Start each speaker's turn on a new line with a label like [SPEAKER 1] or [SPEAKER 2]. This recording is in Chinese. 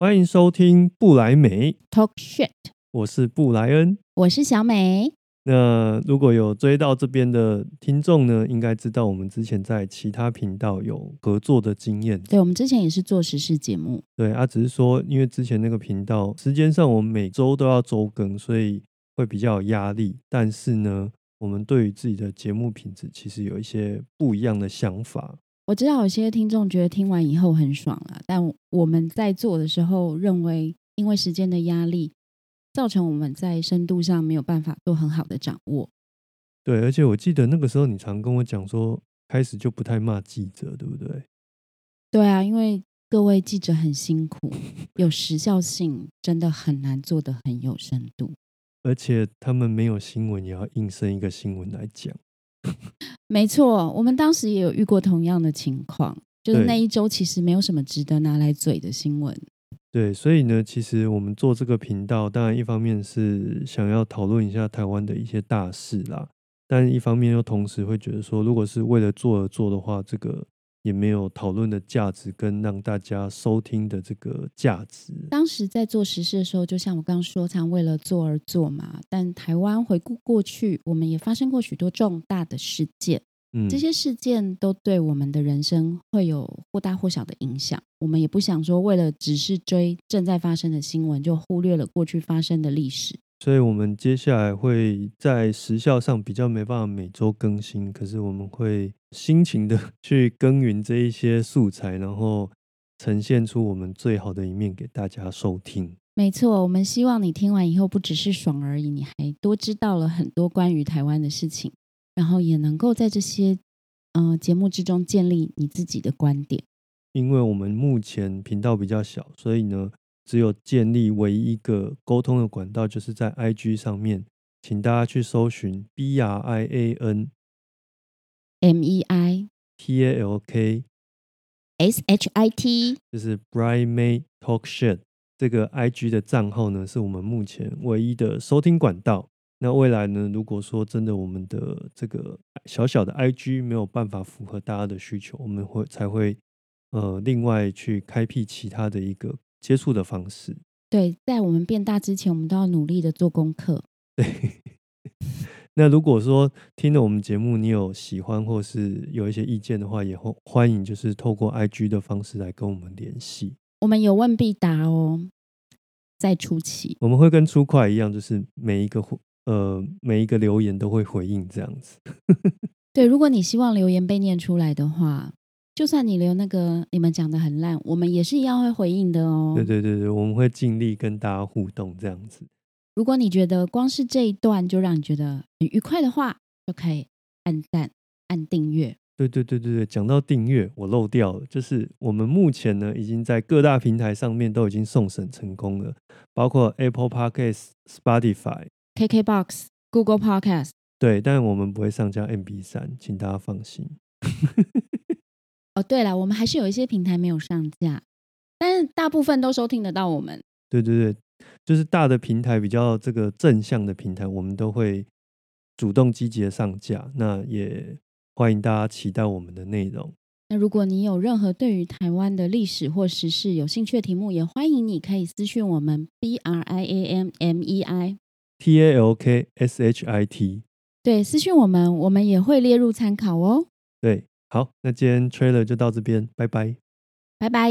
[SPEAKER 1] 欢迎收听布莱梅
[SPEAKER 2] ，Talk shit，
[SPEAKER 1] 我是布莱恩。
[SPEAKER 2] 我是小美。
[SPEAKER 1] 那如果有追到这边的听众呢，应该知道我们之前在其他频道有合作的经验。
[SPEAKER 2] 对，我们之前也是做时事节目，
[SPEAKER 1] 对啊，只是说因为之前那个频道时间上我们每周都要周更，所以会比较有压力。但是呢，我们对于自己的节目品质其实有一些不一样的想法。
[SPEAKER 2] 我知道有些听众觉得听完以后很爽了，但我们在做的时候认为，因为时间的压力，造成我们在深度上没有办法做很好的掌握。
[SPEAKER 1] 对，而且我记得那个时候你常跟我讲说，开始就不太骂记者，对不对？
[SPEAKER 2] 对啊，因为各位记者很辛苦，有时效性，真的很难做得很有深度。
[SPEAKER 1] 而且他们没有新闻，也要硬生一个新闻来讲。
[SPEAKER 2] 没错，我们当时也有遇过同样的情况，就是那一周其实没有什么值得拿来嘴的新闻。
[SPEAKER 1] 对，所以呢，其实我们做这个频道，当然一方面是想要讨论一下台湾的一些大事啦，但一方面又同时会觉得说，如果是为了做而做的话，这个也没有讨论的价值跟让大家收听的这个价值。
[SPEAKER 2] 当时在做实事的时候，就像我刚刚说，常为了做而做嘛。但台湾回顾过去，我们也发生过许多重大的事件，
[SPEAKER 1] 嗯，
[SPEAKER 2] 这些事件都对我们的人生会有或大或小的影响。我们也不想说，为了只是追正在发生的新闻，就忽略了过去发生的历史。
[SPEAKER 1] 所以我们接下来会在时效上比较没办法每周更新，可是我们会辛勤的去耕耘这一些素材，然后呈现出我们最好的一面给大家收听。
[SPEAKER 2] 没错，我们希望你听完以后不只是爽而已，你还多知道了很多关于台湾的事情，然后也能够在这些呃节目之中建立你自己的观点。
[SPEAKER 1] 因为我们目前频道比较小，所以呢，只有建立唯一一个沟通的管道，就是在 IG 上面，请大家去搜寻 B R I A N
[SPEAKER 2] M E I
[SPEAKER 1] T A L
[SPEAKER 2] K，S H I T，
[SPEAKER 1] 就是 Bright May Talk Shit 这个 IG 的账号呢，是我们目前唯一的收听管道。那未来呢，如果说真的我们的这个小小的 IG 没有办法符合大家的需求，我们会才会呃另外去开辟其他的一个接触的方式。
[SPEAKER 2] 对，在我们变大之前，我们都要努力的做功课。
[SPEAKER 1] 对，那如果说听了我们节目，你有喜欢或是有一些意见的话，也欢欢迎就是透过 IG 的方式来跟我们联系。
[SPEAKER 2] 我们有问必答哦，在初期。
[SPEAKER 1] 我们会跟初快一样，就是每一个回呃每一个留言都会回应这样子。
[SPEAKER 2] 对，如果你希望留言被念出来的话，就算你留那个你们讲的很烂，我们也是一样会回应的哦。
[SPEAKER 1] 对对对对，我们会尽力跟大家互动这样子。
[SPEAKER 2] 如果你觉得光是这一段就让你觉得很愉快的话，就可以按赞、按订阅。
[SPEAKER 1] 对对对对对，讲到订阅，我漏掉了，就是我们目前呢已经在各大平台上面都已经送审成功了，包括 Apple Podcast、Spotify。
[SPEAKER 2] KKBox、Google Podcast。
[SPEAKER 1] 对，但我们不会上架 MB 三，请大家放心。
[SPEAKER 2] 哦，对了，我们还是有一些平台没有上架，但是大部分都收听得到我们。
[SPEAKER 1] 对对对，就是大的平台比较这个正向的平台，我们都会主动积极的上架。那也欢迎大家期待我们的内容。
[SPEAKER 2] 那如果你有任何对于台湾的历史或时事有兴趣的题目，也欢迎你可以私讯我们 B R I A M M E
[SPEAKER 1] I，T A L K S H I T，
[SPEAKER 2] 对，私讯我们，我们也会列入参考哦。
[SPEAKER 1] 对，好，那今天 trailer 就到这边，拜拜。
[SPEAKER 2] 拜拜。